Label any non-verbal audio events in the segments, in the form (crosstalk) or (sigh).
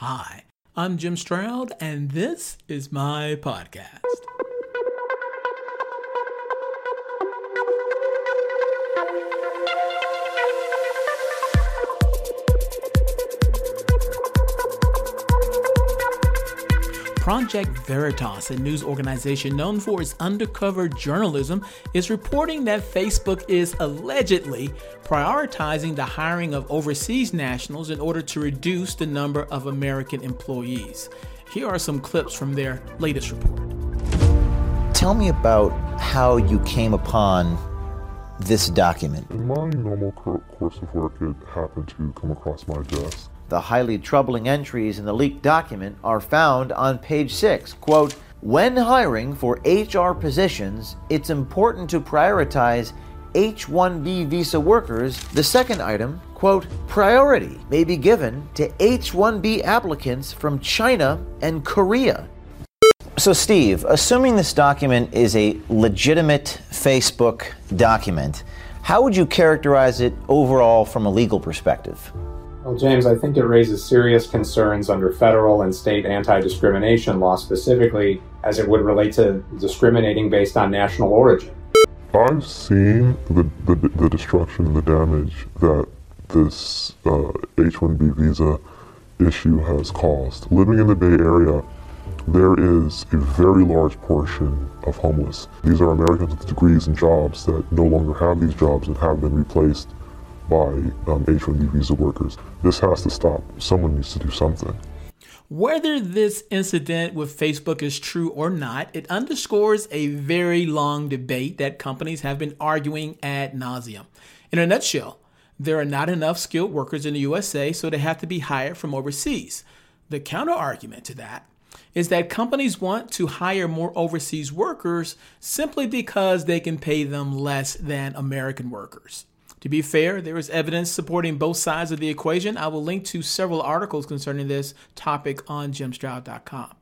Hi, I'm Jim Stroud, and this is my podcast. Project Veritas, a news organization known for its undercover journalism, is reporting that Facebook is allegedly prioritizing the hiring of overseas nationals in order to reduce the number of American employees. Here are some clips from their latest report. Tell me about how you came upon this document. In my normal course of work, it happened to come across my desk. The highly troubling entries in the leaked document are found on page 6. Quote, when hiring for HR positions, it's important to prioritize H 1B visa workers. The second item, quote, priority may be given to H 1B applicants from China and Korea. So, Steve, assuming this document is a legitimate Facebook document, how would you characterize it overall from a legal perspective? Well, James, I think it raises serious concerns under federal and state anti discrimination law, specifically as it would relate to discriminating based on national origin. I've seen the, the, the destruction and the damage that this uh, H 1B visa issue has caused. Living in the Bay Area, there is a very large portion of homeless. These are Americans with degrees and jobs that no longer have these jobs and have been replaced by um, H-1B visa workers. This has to stop. Someone needs to do something. Whether this incident with Facebook is true or not, it underscores a very long debate that companies have been arguing ad nauseum. In a nutshell, there are not enough skilled workers in the USA, so they have to be hired from overseas. The counter argument to that is that companies want to hire more overseas workers simply because they can pay them less than American workers. To be fair, there is evidence supporting both sides of the equation. I will link to several articles concerning this topic on jimstroud.com.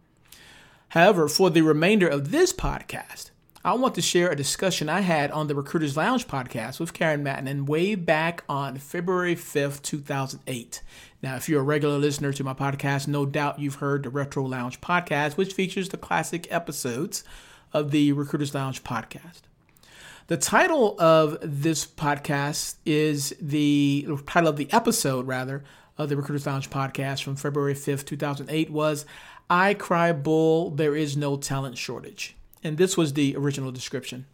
However, for the remainder of this podcast, I want to share a discussion I had on the Recruiters Lounge podcast with Karen Mattonen way back on February 5th, 2008. Now, if you're a regular listener to my podcast, no doubt you've heard the Retro Lounge podcast, which features the classic episodes of the Recruiters Lounge podcast. The title of this podcast is the title of the episode, rather, of the Recruiters Lounge podcast from February 5th, 2008 was I Cry Bull, There Is No Talent Shortage. And this was the original description.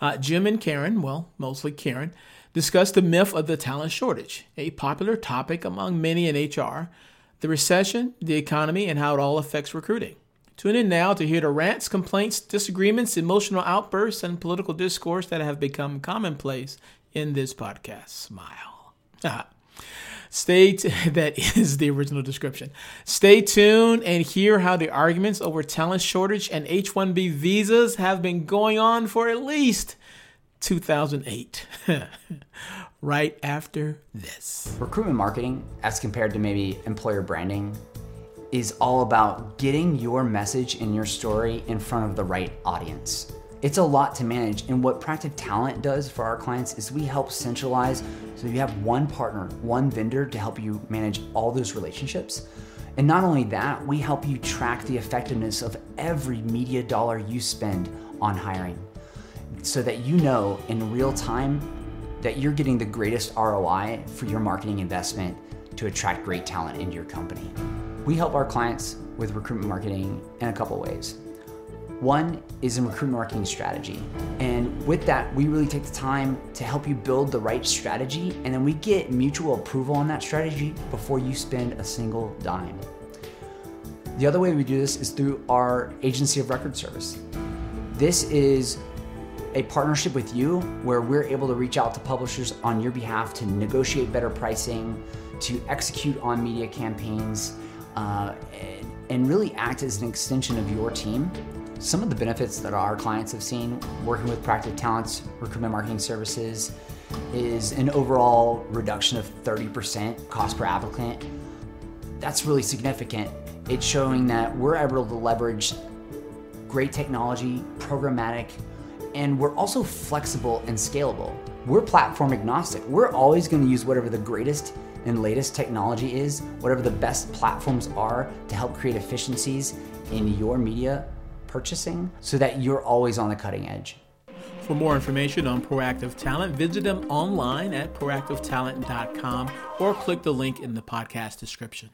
Uh, Jim and Karen, well, mostly Karen, discussed the myth of the talent shortage, a popular topic among many in HR, the recession, the economy, and how it all affects recruiting. Tune in now to hear the rants, complaints, disagreements, emotional outbursts, and political discourse that have become commonplace in this podcast. Smile. (laughs) Stay t- (laughs) that is the original description. Stay tuned and hear how the arguments over talent shortage and H-1B visas have been going on for at least 2008. (laughs) right after this. Recruitment marketing as compared to maybe employer branding is all about getting your message and your story in front of the right audience. It's a lot to manage, and what Proactive Talent does for our clients is we help centralize so you have one partner, one vendor to help you manage all those relationships. And not only that, we help you track the effectiveness of every media dollar you spend on hiring so that you know in real time that you're getting the greatest ROI for your marketing investment to attract great talent into your company. We help our clients with recruitment marketing in a couple ways. One is in recruitment marketing strategy. And with that, we really take the time to help you build the right strategy, and then we get mutual approval on that strategy before you spend a single dime. The other way we do this is through our agency of record service. This is a partnership with you where we're able to reach out to publishers on your behalf to negotiate better pricing, to execute on media campaigns, uh, and really act as an extension of your team. Some of the benefits that our clients have seen working with Proactive Talents recruitment marketing services is an overall reduction of 30% cost per applicant. That's really significant. It's showing that we're able to leverage great technology, programmatic, and we're also flexible and scalable. We're platform agnostic. We're always going to use whatever the greatest and latest technology is, whatever the best platforms are to help create efficiencies in your media purchasing so that you're always on the cutting edge. For more information on Proactive Talent, visit them online at proactivetalent.com or click the link in the podcast description.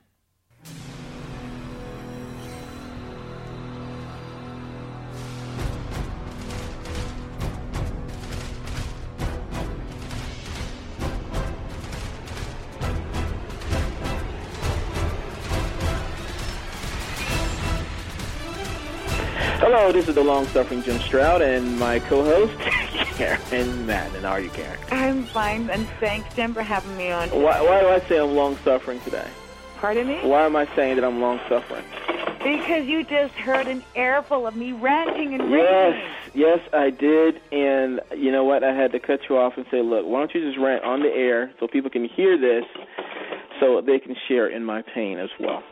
This is the long-suffering Jim Stroud and my co-host (laughs) Karen Madden. How are you, Karen? I'm fine, and thanks, Jim, for having me on. Why, why do I say I'm long-suffering today? Pardon me? Why am I saying that I'm long-suffering? Because you just heard an airful of me ranting and raving. Yes, yes, I did, and you know what? I had to cut you off and say, look, why don't you just rant on the air so people can hear this, so they can share in my pain as well.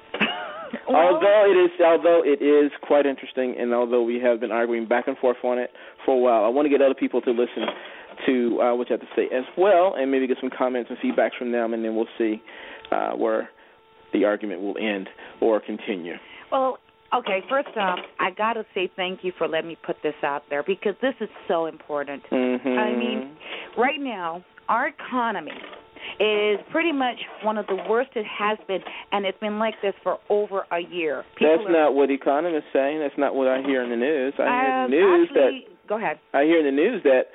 Although it is, although it is quite interesting, and although we have been arguing back and forth on it for a while, I want to get other people to listen to uh, what you have to say as well, and maybe get some comments and feedbacks from them, and then we'll see uh, where the argument will end or continue. Well, okay, first off, I got to say thank you for letting me put this out there because this is so important. Mm-hmm. I mean, right now, our economy is pretty much one of the worst it has been, and it's been like this for over a year. People That's are, not what economists saying. That's not what I hear in the news. I hear in the news actually, go ahead. that I hear in the news that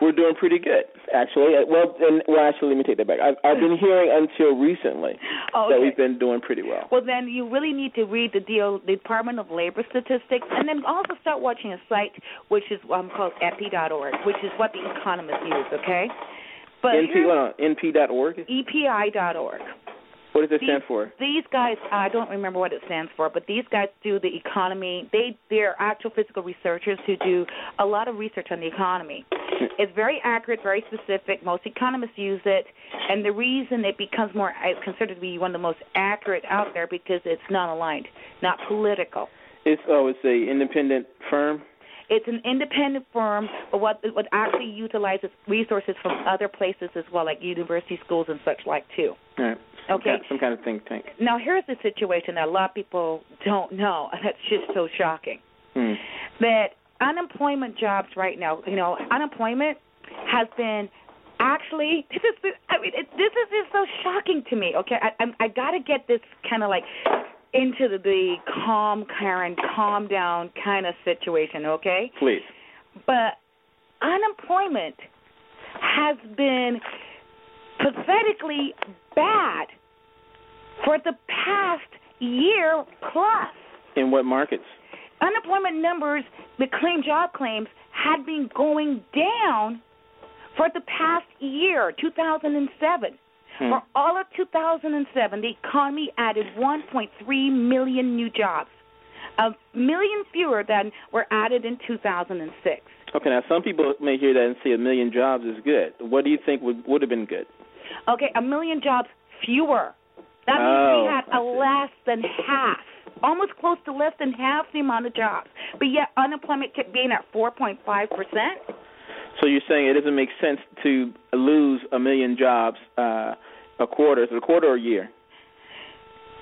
we're doing pretty good. Actually, Uh, well, and, well, actually, let me take that back. I've, I've been hearing until recently (laughs) Oh, that we've been doing pretty well. Well, then you really need to read the deal, the Department of Labor statistics, and then also start watching a site which is um, called epi.org, which is what the economists use. Okay, but NP, on, NP.org. EPI.org. What does it These, stand for? these guys, I don't remember what it stands for, but these guys do the economy. They they're actual physical researchers who do a lot of research on the economy. Hmm. It's very accurate, very specific. Most economists use it, and the reason it becomes more it's considered to be one of the most accurate out there because it's non-aligned, not political. It's oh, it's a independent firm. It's an independent firm, but what what actually utilizes resources from other places as well, like university schools and such like too. All right. Okay. Some kind of think tank. Now, here's the situation that a lot of people don't know, and that's just so shocking. Hmm. That unemployment jobs right now, you know, unemployment has been actually this is I mean it, this is just so shocking to me. Okay, I I'm, I got to get this kind of like into the, the calm, Karen, calm down kind of situation. Okay, Please. but unemployment has been pathetically bad for the past year plus. In what markets? Unemployment numbers, the claim job claims, had been going down for the past year, 2007. For mm-hmm. all of 2007, the economy added 1.3 million new jobs, a million fewer than were added in 2006. Okay, now some people may hear that and say a million jobs is good. What do you think would would have been good? Okay, a million jobs fewer. That means Oh, we had a less than half, almost close to less than half the amount of jobs. But yet unemployment kept being at 4.5 percent. So you're saying it doesn't make sense to lose a million jobs uh, a quarter, a quarter or a year?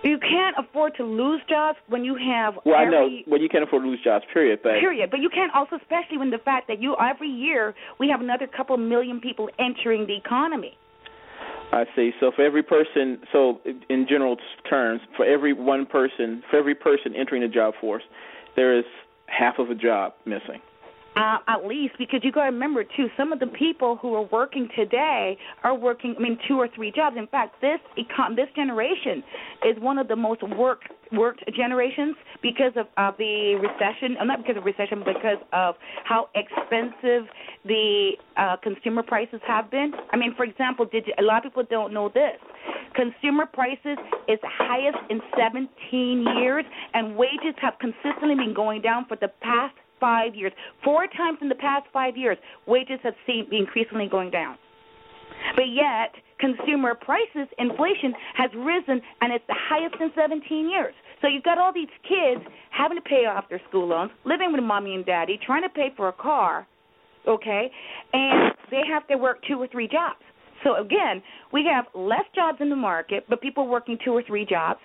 You can't afford to lose jobs when you have Well, I know. every Well, you can't afford to lose jobs, period. But period. But you can't also, especially when the fact that you every year we have another couple million people entering the economy. I see. So for every person, so in general terms, for every one person, for every person entering the job force, there is half of a job missing. Uh, at least because you got to remember too, some of the people who are working today are working. I mean, two or three jobs. In fact, this econ- this generation is one of the most worked worked generations because of, of the recession. Uh, not because of recession, because of how expensive the uh, consumer prices have been. I mean, for example, did you, a lot of people don't know this? Consumer prices is highest in 17 years, and wages have consistently been going down for the past five years. Four times in the past five years, wages have seen increasingly going down. But yet, consumer prices, inflation has risen, and it's the highest in 17 years. So you've got all these kids having to pay off their school loans, living with mommy and daddy, trying to pay for a car, okay, and they have to work two or three jobs. So again, we have less jobs in the market, but people working two or three jobs.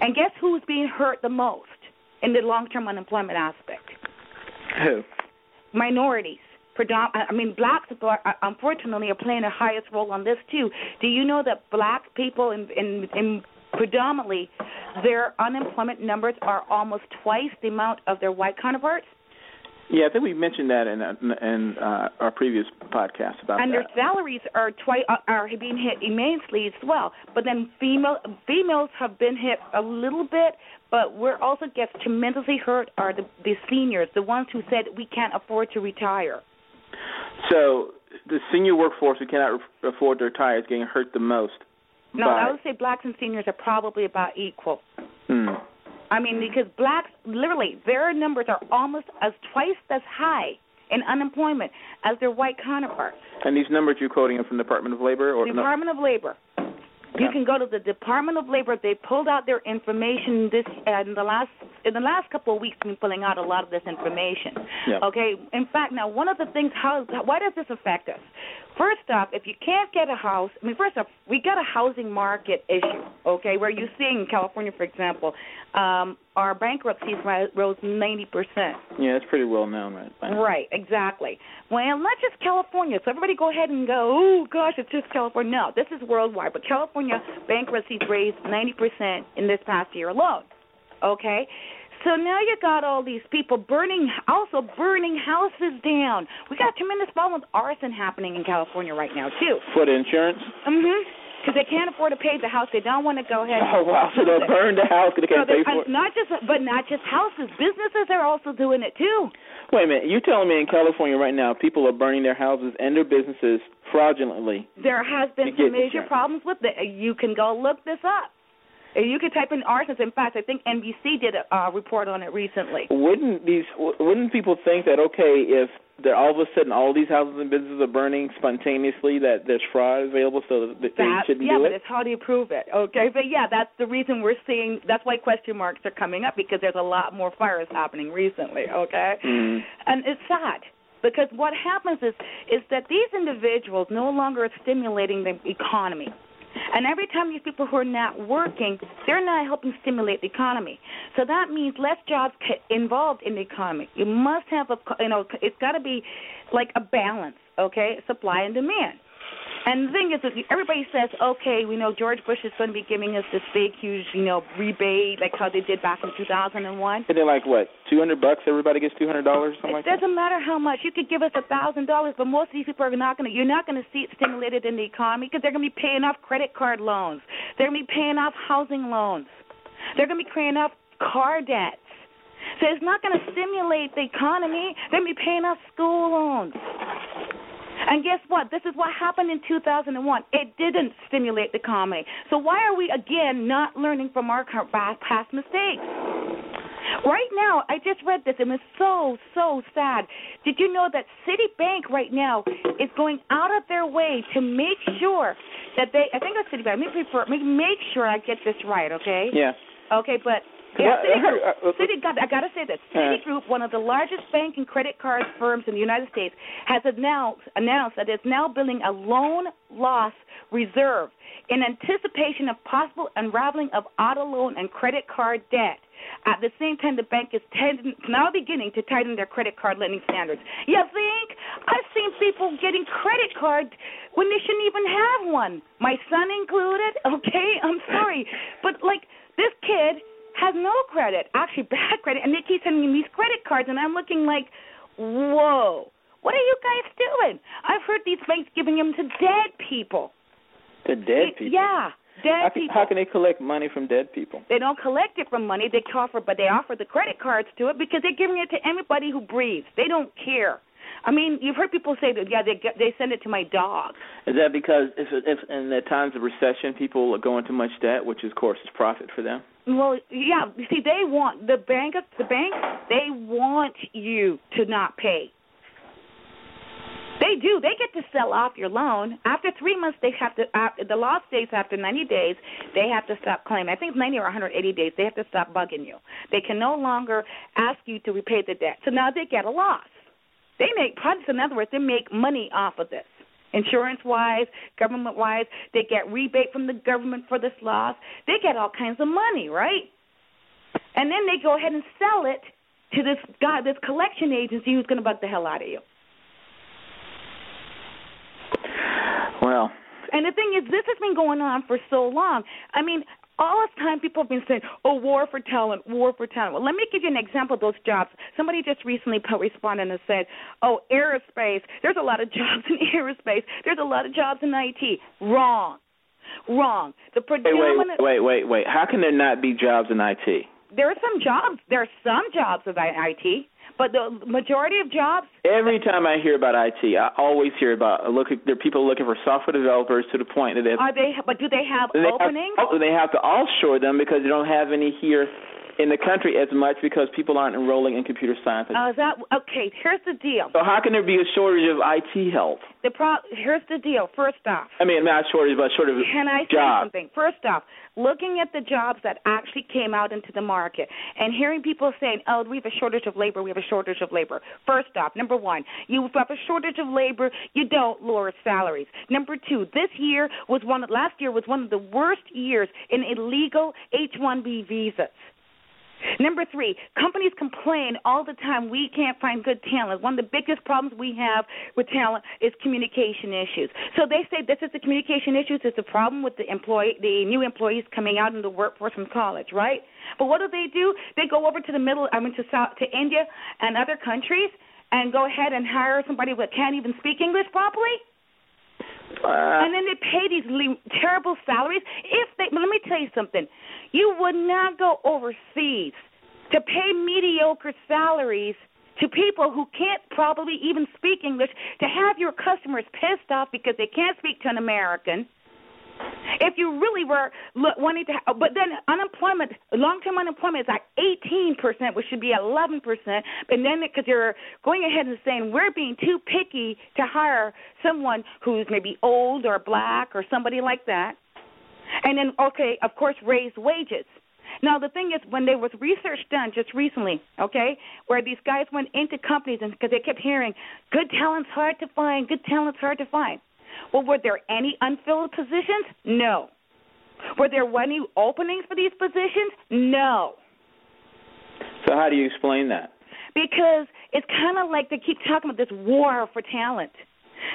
And guess who's being hurt the most in the long-term unemployment aspect? Who? Minorities. Predom- I mean, blacks unfortunately are playing the highest role on this too. Do you know that black people in, in, in predominantly their unemployment numbers are almost twice the amount of their white counterparts? Yeah, I think we mentioned that in in uh, our previous podcast about and that. their salaries are twice uh, are being hit immensely as well. But then female females have been hit a little bit, but we're also gets tremendously hurt are the the seniors, the ones who said we can't afford to retire. So the senior workforce who cannot re- afford to retire is getting hurt the most. No, by, I would say blacks and seniors are probably about equal. Hmm. I mean, because blacks, literally, their numbers are almost as twice as high in unemployment as their white counterparts. And these numbers you're quoting are from the Department of Labor, or Department of Labor. You can go to the Department of Labor. They pulled out their information this uh, in the last in the last couple of weeks. Been pulling out a lot of this information. Yeah. Okay. In fact, now one of the things how why does this affect us? First off, if you can't get a house, I mean, first off, we got a housing market issue. Okay, where you see in California, for example, um, our bankruptcies rose ninety percent. Yeah, it's pretty well known, right? now. Right, exactly. Well, not just California. So everybody go ahead and go, oh gosh, it's just California. No, this is worldwide. But California bankruptcies raised 90% in this past year alone. Okay? So now you got all these people burning, also burning houses down. We got a tremendous problem with arson happening in California right now, too. For the insurance? Mm-hmm. Because they can't afford to pay the house. They don't want to go ahead. Oh wow! So they'll burn the house because they can't pay they- for it. Not just, but not just houses. Businesses are also doing it too. Wait a minute! You're telling me in California right now, people are burning their houses and their businesses fraudulently? There has been some major insurance. problems with it. You can go look this up. You can type in arsons. In fact, I think NBC did a uh, report on it recently. Wouldn't these? Wouldn't people think that okay, if they're all of a sudden all these houses and businesses are burning spontaneously, that there's fraud available, so that they That, shouldn't yeah, do but it's how do you prove it? Okay, but yeah, that's the reason we're seeing. That's why question marks are coming up because there's a lot more fires happening recently. Okay, Mm. and it's sad because what happens is is that these individuals no longer are stimulating the economy. And every time these people who are not working, they're not helping stimulate the economy. So that means less jobs involved in the economy. You must have a, you know, it's got to be like a balance, okay, supply and demand. And the thing is, everybody says, okay, we know George Bush is going to be giving us this big, huge, you know, rebate, like how they did back in 2001. And they're like what? Two hundred bucks? Everybody gets two hundred dollars, something It like that. doesn't matter how much. You could give us a thousand dollars, but most of these people are not going to. You're not going to see it stimulated in the economy because they're going to be paying off credit card loans. They're going to be paying off housing loans. They're going to be paying off car debts. So it's not going to stimulate the economy. They're going to be paying off school loans. And guess what? This is what happened in 2001. It didn't stimulate the economy. So why are we again not learning from our past mistakes? Right now, I just read this and it's so, so sad. Did you know that Citibank right now is going out of their way to make sure that they, I think it's Citibank, make, make sure I get this right, okay? Yeah. Okay, but yeah, I Citigroup, uh, uh, I got to say this. Citigroup, one of the largest bank and credit card firms in the United States, has announced, announced that it's now building a loan loss reserve in anticipation of possible unraveling of auto loan and credit card debt. At the same time, the bank is tend- now beginning to tighten their credit card lending standards. You think? I've seen people getting credit cards when they shouldn't even have one. My son included. (laughs) Okay, I'm sorry, but like this kid has no credit, actually bad (laughs) credit, and they keep sending me these credit cards, and I'm looking like, whoa, what are you guys doing? I've heard these banks giving them to dead people. To dead people. Yeah, dead How can, people. how can they collect money from dead people? They don't collect it from money. They offer, but they offer the credit cards to it because they're giving it to anybody who breathes. They don't care. I mean, you've heard people say that. Yeah, they get, they send it to my dog. Is that because if, if in the times of recession people are going too much debt, which of course is profit for them? Well, yeah. See, they want the bank. The bank. They want you to not pay. They do. They get to sell off your loan after three months. They have to. Uh, the law states after 90 days they have to stop claiming. I think it's 90 or 180 days. They have to stop bugging you. They can no longer ask you to repay the debt. So now they get a loss. They make profits. In other words, they make money off of this. Insurance wise, government wise. They get rebate from the government for this loss. They get all kinds of money, right? And then they go ahead and sell it to this guy, this collection agency who's going to bug the hell out of you. Well, And the thing is, this has been going on for so long. I mean, all this time people have been saying, "Oh, war for talent, war for talent." Well, let me give you an example of those jobs. Somebody just recently po- responded and said, "Oh, aerospace. There's a lot of (laughs) jobs in aerospace. There's a lot of jobs in IT." Wrong, wrong. The wait, wait, wait, wait, wait. How can there not be jobs in IT? there are some jobs. There are some jobs of IT, but the majority of jobs Every time I hear about IT, I always hear about look. There are people looking for software developers to the point that they are they. But do they have they openings? Have, oh, they have to offshore them because they don't have any here in the country as much because people aren't enrolling in computer science. Oh, is that okay? Here's the deal. so how can there be a shortage of IT help? The pro. Here's the deal. First off, I mean, not shortage, but shortage of Can I say something? First off, looking at the jobs that actually came out into the market and hearing people saying, oh, we have a shortage of labor, we have a shortage of labor. First off, number one, you have a shortage of labor, you don't lower salaries. Number two, this year was one, last year was one of the worst years in illegal H-1B visas. Number three, companies complain all the time we can't find good talent. One of the biggest problems we have with talent is communication issues. So they say this is the communication issues. It's a problem with the employee, the new employees coming out in the workforce from college, right? But what do they do? They go over to the middle, I mean to South, to India and other countries, and go ahead and hire somebody that can't even speak English properly. Uh, And then they pay these le- terrible salaries. If they, let me tell you something, you would not go overseas to pay mediocre salaries to people who can't probably even speak English to have your customers pissed off because they can't speak to an American. If you really were wanting to, ha- but then unemployment, long-term unemployment is like 18 percent, which should be 11 percent. And then because you're going ahead and saying we're being too picky to hire someone who's maybe old or black or somebody like that, and then okay, of course, raise wages. Now the thing is, when there was research done just recently, okay, where these guys went into companies and because they kept hearing good talent's hard to find, good talent's hard to find. Well, were there any unfilled positions? No. Were there any openings for these positions? No. so how do you explain that? Because it's kind of like they keep talking about this war for talent.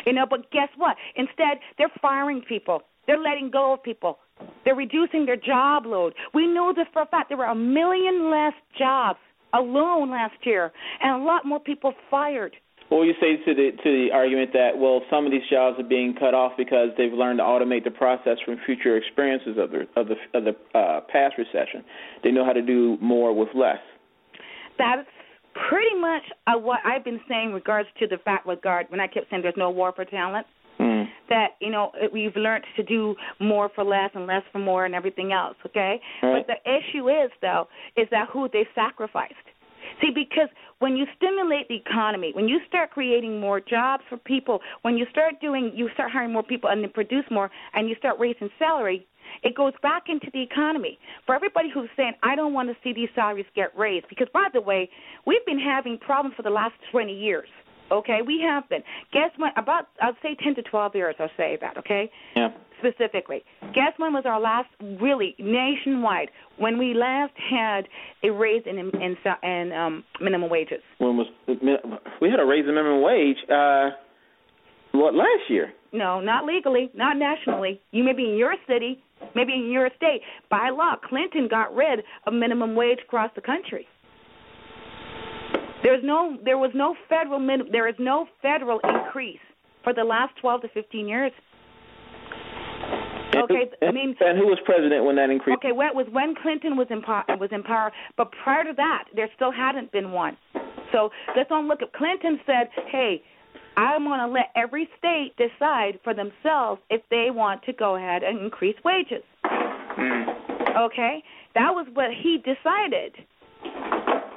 You know, but guess what? Instead, they're firing people. They're letting go of people. They're reducing their job load. We know this for a fact. There were a million less jobs alone last year, and a lot more people fired. What would you say to the to the argument that well, some of these jobs are being cut off because they've learned to automate the process from future experiences of the of the of the uh, past recession? They know how to do more with less. That's pretty much uh, what I've been saying in regards to the fact regard when I kept saying there's no war for talent. That you know we've learned to do more for less and less for more and everything else. Okay, Right. but the issue is though is that who they sacrificed. See, because when you stimulate the economy, when you start creating more jobs for people, when you start doing, you start hiring more people and then produce more, and you start raising salary, it goes back into the economy. For everybody who's saying, I don't want to see these salaries get raised, because by the way, we've been having problems for the last 20 years. Okay, we have been. Guess when? About I'd say 10 to 12 years. I'll say that. Okay, Yeah. specifically. Guess when was our last really nationwide when we last had a raise in in, in um, minimum wages? When was we had a raise in minimum wage? Uh, what last year? No, not legally, not nationally. You may be in your city, maybe in your state. By law, Clinton got rid of minimum wage across the country. There's no, there was no federal min, there is no federal increase for the last 12 to 15 years. Okay, I mean- and who was president when that increased? Okay, it was when Clinton was in power, was in power, but prior to that, there still hadn't been one. So let's don't look at Clinton said, "Hey, I'm going to let every state decide for themselves if they want to go ahead and increase wages." Hmm. Okay, that was what he decided.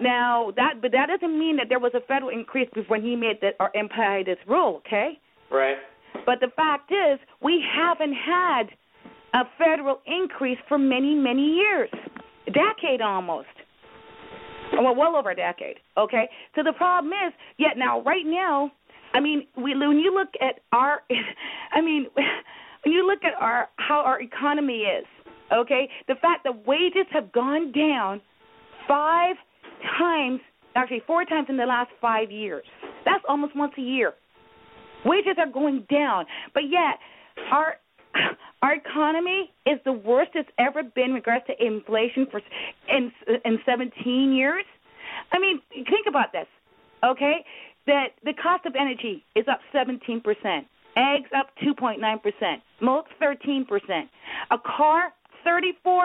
Now that, but that doesn't mean that there was a federal increase before he made that or implied this rule. Okay. Right. But the fact is, we haven't had a federal increase for many, many years, a decade almost. Well, well over a decade. Okay. So the problem is, yet now, right now, I mean, we, when you look at our (laughs) I mean, (laughs) when you look at our how our economy is, okay, the fact that wages have gone down five times, actually four times in the last five years. That's almost once a year. Wages are going down, but yet our (sighs) our economy is the worst it's ever been in regards to inflation for in in 17 years. I mean, think about this, okay? That the cost of energy is up 17 percent, eggs up 2.9 percent, milk 13 percent, a car 34,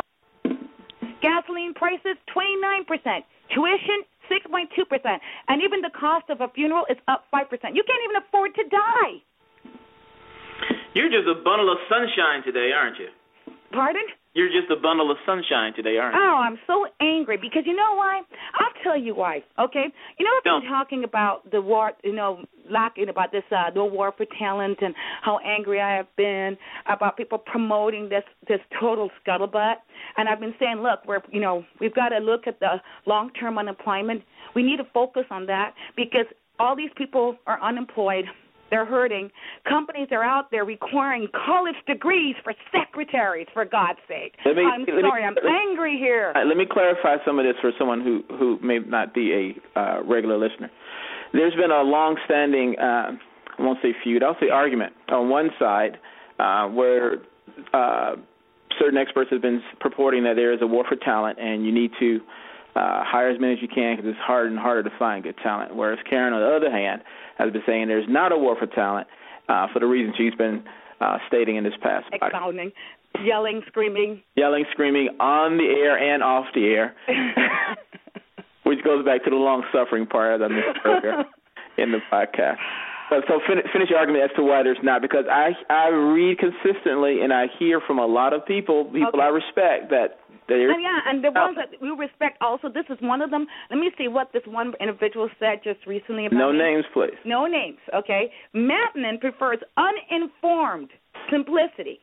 gasoline prices 29 percent, tuition 6.2 percent, and even the cost of a funeral is up 5 percent. You can't even afford to die. You're just a bundle of sunshine today, aren't you? Pardon? You're just a bundle of sunshine today, aren't you? Oh, I'm so angry because you know why? I'll tell you why. Okay, you know I've been talking about the war, you know, lacking about this uh, no war for talent and how angry I have been about people promoting this this total scuttlebutt. And I've been saying, look, we're you know we've got to look at the long term unemployment. We need to focus on that because all these people are unemployed. They're hurting. Companies are out there requiring college degrees for secretaries, for God's sake. Me- I'm let me- sorry, I'm angry here. Right, let me clarify some of this for someone who who may not be a uh, regular listener. There's been a long-standing, uh, I won't say feud, I'll say argument on one side, uh, where uh, certain experts have been purporting that there is a war for talent and you need to uh, hire as many as you can because it's harder and harder to find good talent. Whereas Karen, on the other hand, has been saying there's not a war for talent uh, for the reasons she's been uh, stating in this past. Expounding, yelling, screaming. yelling, screaming on the air and off the air, (laughs) goes back to the long suffering part that I mentioned earlier in the podcast. But so fin- finish your argument as to why there's not, because I I read consistently and I hear from a lot of people, people Okay. I respect, that there's And oh, yeah, and the ones that we respect also, this is one of them. Let me see what this one individual said just recently about no me. names, please. No names, okay? Matman prefers uninformed simplicity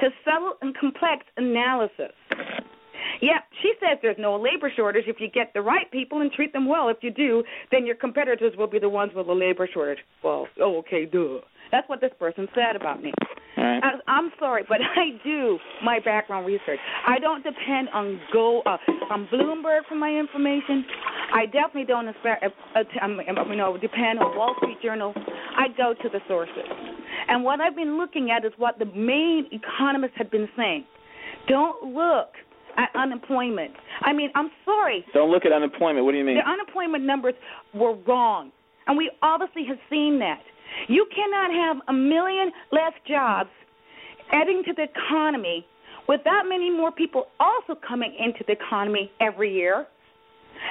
to subtle and complex analysis. Yeah, she says there's no labor shortage if you get the right people and treat them well. If you do, then your competitors will be the ones with the labor shortage. Well, oh, okay, duh. That's what this person said about me. Right. I, I'm sorry, but (laughs) I do my background research. I don't depend on go uh, on Bloomberg for my information. I definitely don't expect, uh, uh, you know depend on Wall Street Journal. I go to the sources, and what I've been looking at is what the main economists had been saying. Don't look at unemployment. I mean, I'm sorry. Don't look at unemployment. What do you mean? The unemployment numbers were wrong, and we obviously have seen that. You cannot have a million less jobs adding to the economy with that many more people also coming into the economy every year.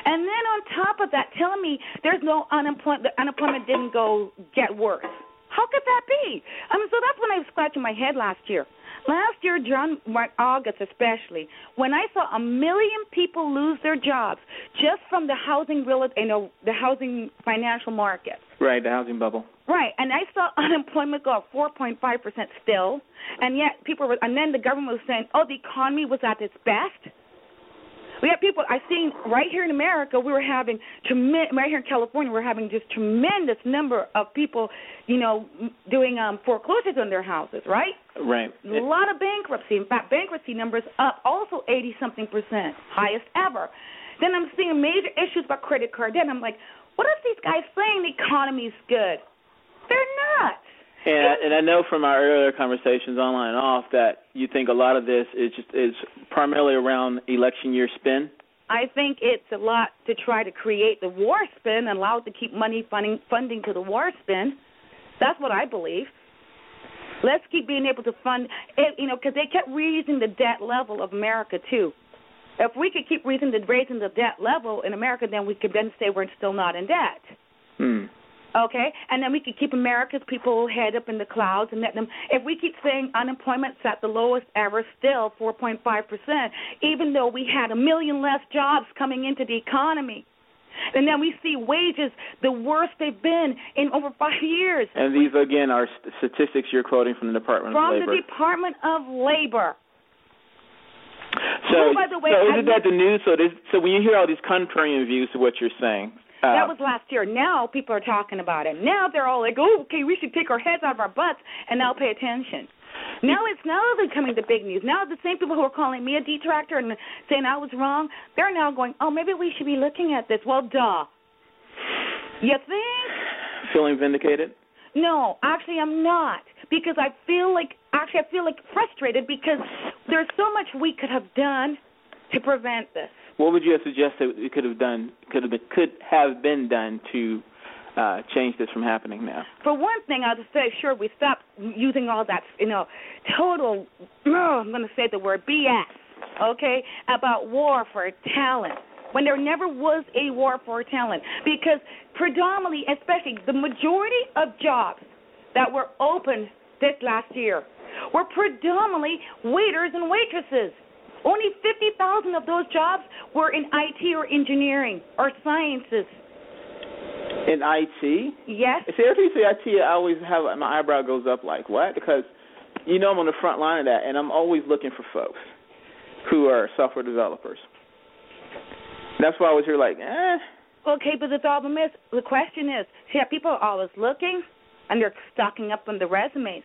And then on top of that, telling me there's no unemployment, the unemployment didn't go get worse. How could that be? I mean, so that's when I was scratching my head last year. Last year, John, August especially, when I saw a million people lose their jobs just from the housing real, you know, the housing financial market. Right, the housing bubble. Right, and I saw (laughs) unemployment go up 4.5 percent still, and yet people were, and then the government was saying, oh, the economy was at its best. We have people I've seen right here in America. We were having tremendous right here in California. We're having just tremendous number of people, you know, doing um, foreclosures on their houses. Right, Right. a lot of bankruptcy. In fact, bankruptcy numbers up also 80 something percent, highest ever. Then I'm seeing major issues about credit card debt. I'm like, what are these guys saying the economy's good? They're not. And I, and I know from our earlier conversations online and off that you think a lot of this is just is primarily around election year spin. I think it's a lot to try to create the war spin and allow it to keep money funding funding to the war spin. That's what I believe. Let's keep being able to fund it, you know, because they kept raising the debt level of America too. If we could keep raising the raising the debt level in America, then we could then say we're still not in debt. Okay, and then we could keep America's people head up in the clouds and let them. If we keep saying unemployment's at the lowest ever, still 4.5 percent, even though we had a million less jobs coming into the economy, and then we see wages the worst they've been in over five years And these again are statistics you're quoting from the Department from of Labor. From the Department of Labor. so, Oh, by the way, so isn't that the news? So, this, so when you hear all these contrarian views to what you're saying, Uh, that was last year. Now people are talking about it. Now they're all like, "Oh, okay, we should take our heads out of our butts and now pay attention." Now it's now becoming the big news. Now the same people who are calling me a detractor and saying I was wrong, they're now going, "Oh, maybe we should be looking at this." Well, duh. You think? Feeling vindicated? No, actually, I'm not because I feel like actually I feel like frustrated because there's so much we could have done to prevent this. What would you have suggested we could have done? Could have been, could have been done to uh, change this from happening now? For one thing, I'll just say, sure, we stop using all that, you know, total. Oh, I'm going to say the word BS. Okay, about war for talent when there never was a war for talent because predominantly, especially the majority of jobs that were opened this last year were predominantly waiters and waitresses. Only 50,000 of those jobs were in IT or engineering or sciences. In IT? Yes. See, every time you say IT, I always have my eyebrow goes up like what? Because you know I'm on the front line of that, and I'm always looking for folks who are software developers. That's why I was here like, eh. Okay, but the problem is, the question is, see, people are always looking, and they're stocking up on the resumes.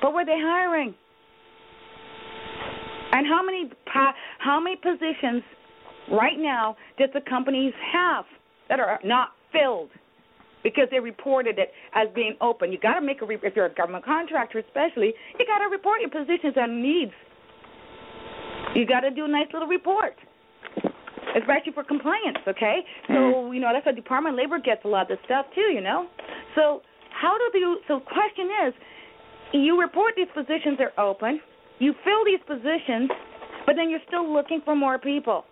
But were they hiring? And how many how many positions right now does the companies have that are not filled because they reported it as being open? You got to make a re- if you're a government contractor, especially, you got to report your positions and needs. You got to do a nice little report especially for compliance. Okay, so Mm-hmm. you know that's why Department of Labor gets a lot of this stuff too. You know, so how do you? So question is, you report these positions are open, you fill these positions, but then you're still looking for more people.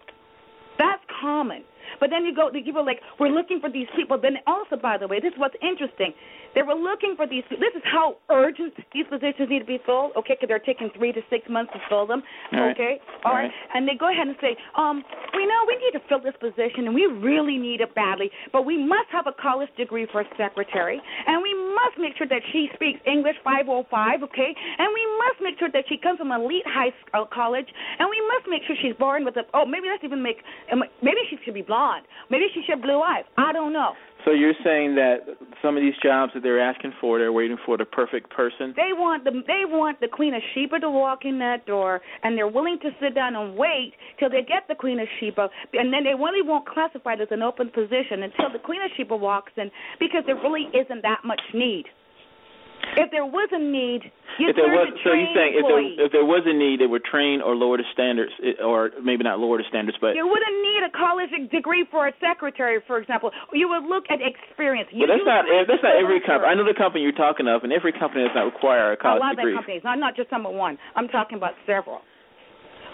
That's common. But then you go, the people are like, we're looking for these people. Then also, by the way, this is what's interesting. They were looking for these. This is how urgent these positions need to be filled. Okay, because they're taking three to six months to fill them. All right. Okay, All all right. right. And they go ahead and say, um, we know we need to fill this position, and we really need it badly. But we must have a college degree for a secretary, and we must make sure that she speaks English 505. Okay, and we must make sure that she comes from an elite high school college, and we must make sure she's born with a. Oh, maybe let's even make. um, Maybe she should be blonde. Maybe she should have blue eyes. I don't know. So you're saying that some of these jobs that they're asking for, they're waiting for the perfect person? They want the they want the Queen of Sheba to walk in that door, and they're willing to sit down and wait till they get the Queen of Sheba, and then they really won't classify it as an open position until the Queen of Sheba walks in, because there really isn't that much need. If there was a need, you if there was, so you're trained saying if there if there was a need, they would train or lower the standards, or maybe not lower the standards, but You wouldn't need a college degree for a secretary, for example. You would look at experience. You but that's not that's not every company. I know the company you're talking of, and every company does not require a college degree. a lot of degree. companies, not not just number one. I'm talking about several.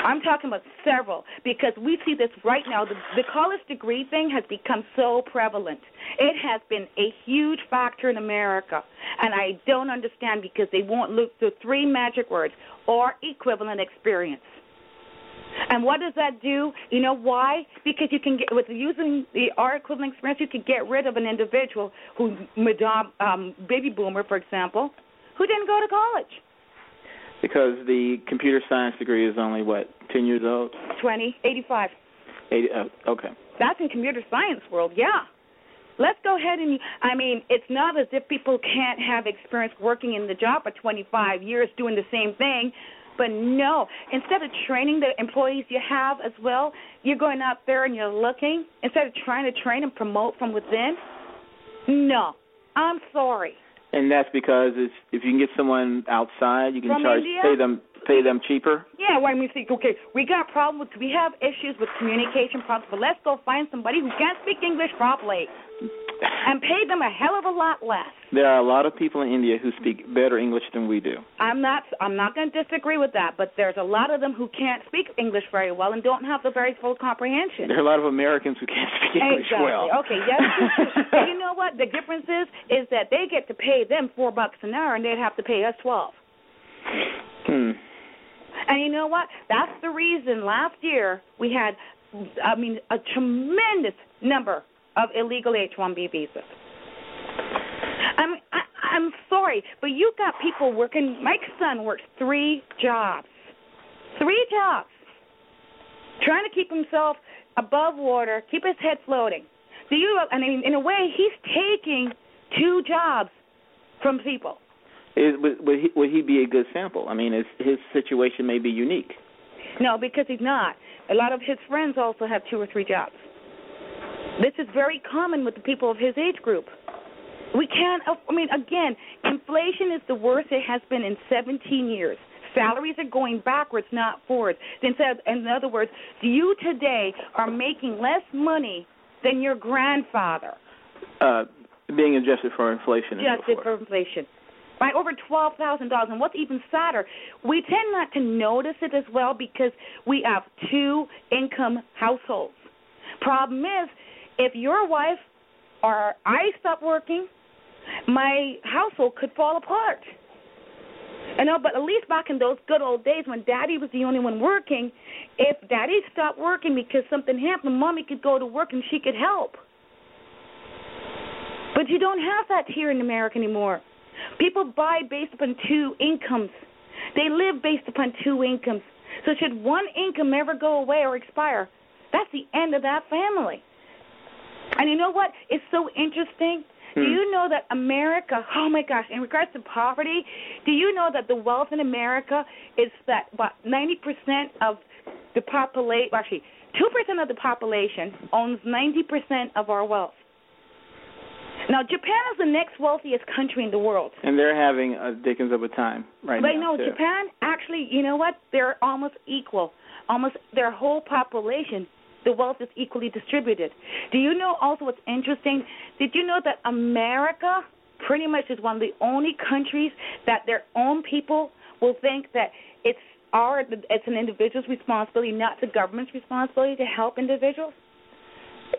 I'm talking about several because we see this right now. The, the college degree thing has become so prevalent. It has been a huge factor in America, and I don't understand because they won't look through three magic words or equivalent experience. And what does that do? You know why? Because you can get with using the R equivalent experience, you can get rid of an individual who, Madame um, baby boomer, for example, who didn't go to college. Because the computer science degree is only what ten years old. Twenty, eighty-five. Eighty. Uh, okay. That's in computer science world, yeah. Let's go ahead and I mean, it's not as if people can't have experience working in the job for 25 years doing the same thing, but no. Instead of training the employees you have as well, you're going out there and you're looking instead of trying to train and promote from within. No. I'm sorry. And that's because it's, if you can get someone outside, you can From charge India? pay them pay them cheaper. Yeah, when we think, okay, we got problems, we have issues with communication problems, but let's go find somebody who can't speak English properly and pay them a hell of a lot less. There are a lot of people in India who speak better English than we do. I'm not I'm not going to disagree with that, but there's a lot of them who can't speak English very well and don't have the very full comprehension. There are a lot of Americans who can't speak English exactly. well. Okay, yes. but (laughs) you know what? The difference is is that they get to pay them four bucks an hour and they'd have to pay us twelve. Hmm. And you know what? That's the reason last year we had, I mean, a tremendous number of illegal H-1B visas. I'm I, I'm sorry, but you got people working. My son works three jobs, three jobs, trying to keep himself above water, keep his head floating, Do you? I mean, in a way, he's taking two jobs from people. Is, would, would, he, would he be a good sample? I mean, his, his situation may be unique. No, because he's not. A lot of his friends also have two or three jobs. This is very common with the people of his age group. We can't, I mean, again, inflation is the worst it has been in 17 years. Salaries are going backwards, not forwards. In other words, you today are making less money than your grandfather. Uh, being adjusted for inflation. Adjusted for inflation. By over twelve thousand dollars. And what's even sadder, we tend not to notice it as well because we have two income households. Problem is, if your wife or I stop working, my household could fall apart. I know, but at least back in those good old days when Daddy was the only one working, if Daddy stopped working because something happened, Mommy could go to work and she could help. But you don't have that here in America anymore. People buy based upon two incomes. They live based upon two incomes. So should one income ever go away or expire, that's the end of that family. And you know what? It's so interesting. Hmm. Do you know that America, oh my gosh, in regards to poverty, do you know that the wealth in America is that about 90% of the population, actually, 2% of the population owns 90% of our wealth. Now, Japan is the next wealthiest country in the world. And they're having a dickens of a time right but now. But no, too. Japan actually, you know what? They're almost equal. Almost their whole population, the wealth is equally distributed. Do you know also what's interesting? Did you know that America pretty much is one of the only countries that their own people will think that it's our it's an individual's responsibility, not the government's responsibility to help individuals?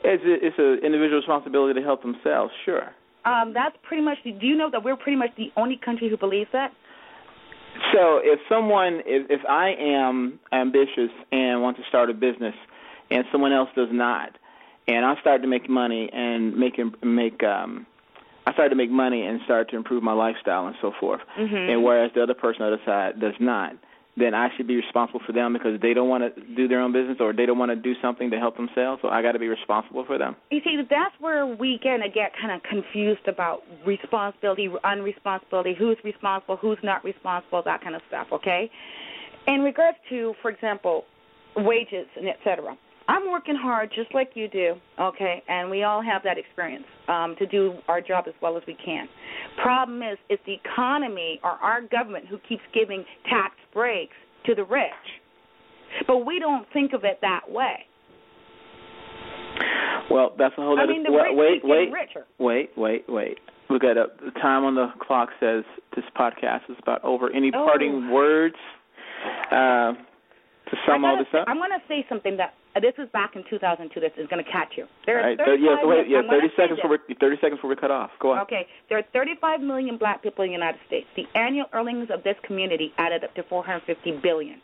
It's a, it's an individual responsibility to help themselves. Sure. Um, that's pretty much. Do you know that we're pretty much the only country who believes that? So if someone, if, if I am ambitious and want to start a business, and someone else does not, and I start to make money and make make um, I start to make money and start to improve my lifestyle and so forth, mm-hmm. and whereas the other person on the other side does not, then I should be responsible for them because they don't want to do their own business or they don't want to do something to help themselves. So I got to be responsible for them. You see, that's where we of get kind of confused about responsibility, unresponsibility, who's responsible, who's not responsible, that kind of stuff. Okay. In regards to, for example, wages and et cetera. I'm working hard just like you do, okay, and we all have that experience um, to do our job as well as we can. Problem is, it's the economy or our government who keeps giving tax breaks to the rich, but we don't think of it that way. Well, that's a whole other. I mean, the rich wait, wait, richer. wait, wait, wait. Look at it. The time on the clock says this podcast is about over. Any Oh. parting words uh, to sum all gotta this up? I'm going to say something that Uh, this was back in 2002. This is going to catch you. There are right, so, yeah, 35 wait, yeah, 30 seconds before we, 30 seconds before we cut off. Go on. Okay, there are 35 million black people in the United States. The annual earnings of this community added up to 450 billion.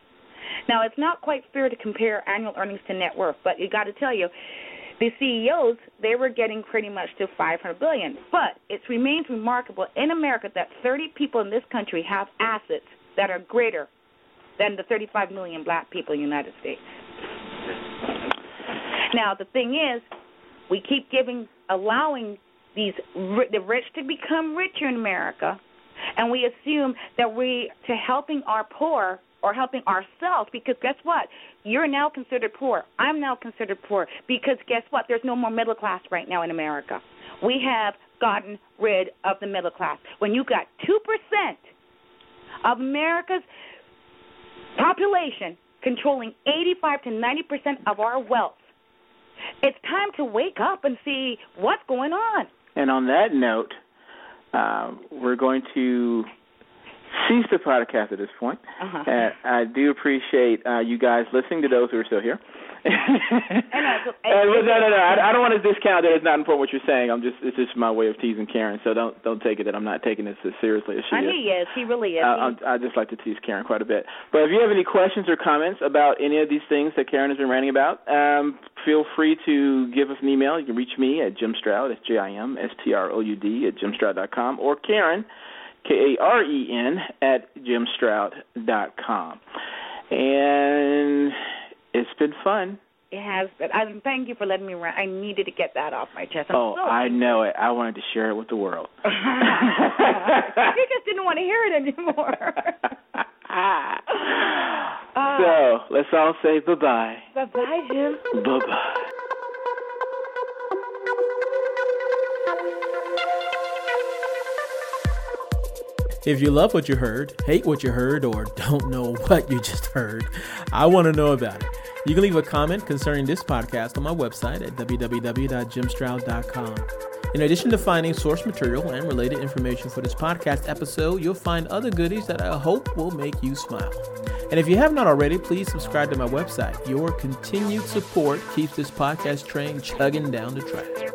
Now, it's not quite fair to compare annual earnings to net worth, but you got to tell you, the CEOs they were getting pretty much to 500 billion. But it remains remarkable in America that 30 people in this country have assets that are greater than the 35 million black people in the United States. Now, the thing is, we keep giving, allowing these the rich to become richer in America, and we assume that we to helping our poor or helping ourselves because guess what? You're now considered poor. I'm now considered poor because guess what? There's no more middle class right now in America. We have gotten rid of the middle class. When you got 2% of America's population controlling 85 to 90% of our wealth, it's time to wake up and see what's going on. And on that note, uh, we're going to cease the podcast at this point. Uh-huh. And I do appreciate uh, you guys listening to those who are still here. And I- Uh, well, no, no, no. I, I don't want to discount that it's not important what you're saying. I'm just it's just my way of teasing Karen. So don't don't take it that I'm not taking this as seriously as she And is. he is. He really is. Uh, I, I just like to tease Karen quite a bit. But if you have any questions or comments about any of these things that Karen has been ranting about, um, feel free to give us an email. You can reach me at Jim Stroud, that's J-I-M, S-T-R-O-U-D, at jimstroud.com, or Karen, K-A-R-E-N, at jimstroud.com. And it's been fun. It has been. I thank you for letting me rant. I needed to get that off my chest. I'm oh, so I know it. I wanted to share it with the world. (laughs) you just didn't want to hear it anymore. (laughs) uh, so let's all say bye bye. Bye bye, Jim. Bye bye. If you love what you heard, hate what you heard, or don't know (laughs) what you just heard, I want to know about it. You can leave a comment concerning this podcast on my website at www.jimstroud.com. In addition to finding source material and related information for this podcast episode, you'll find other goodies that I hope will make you smile. And if you have not already, please subscribe to my website. Your continued support keeps this podcast train chugging down the track.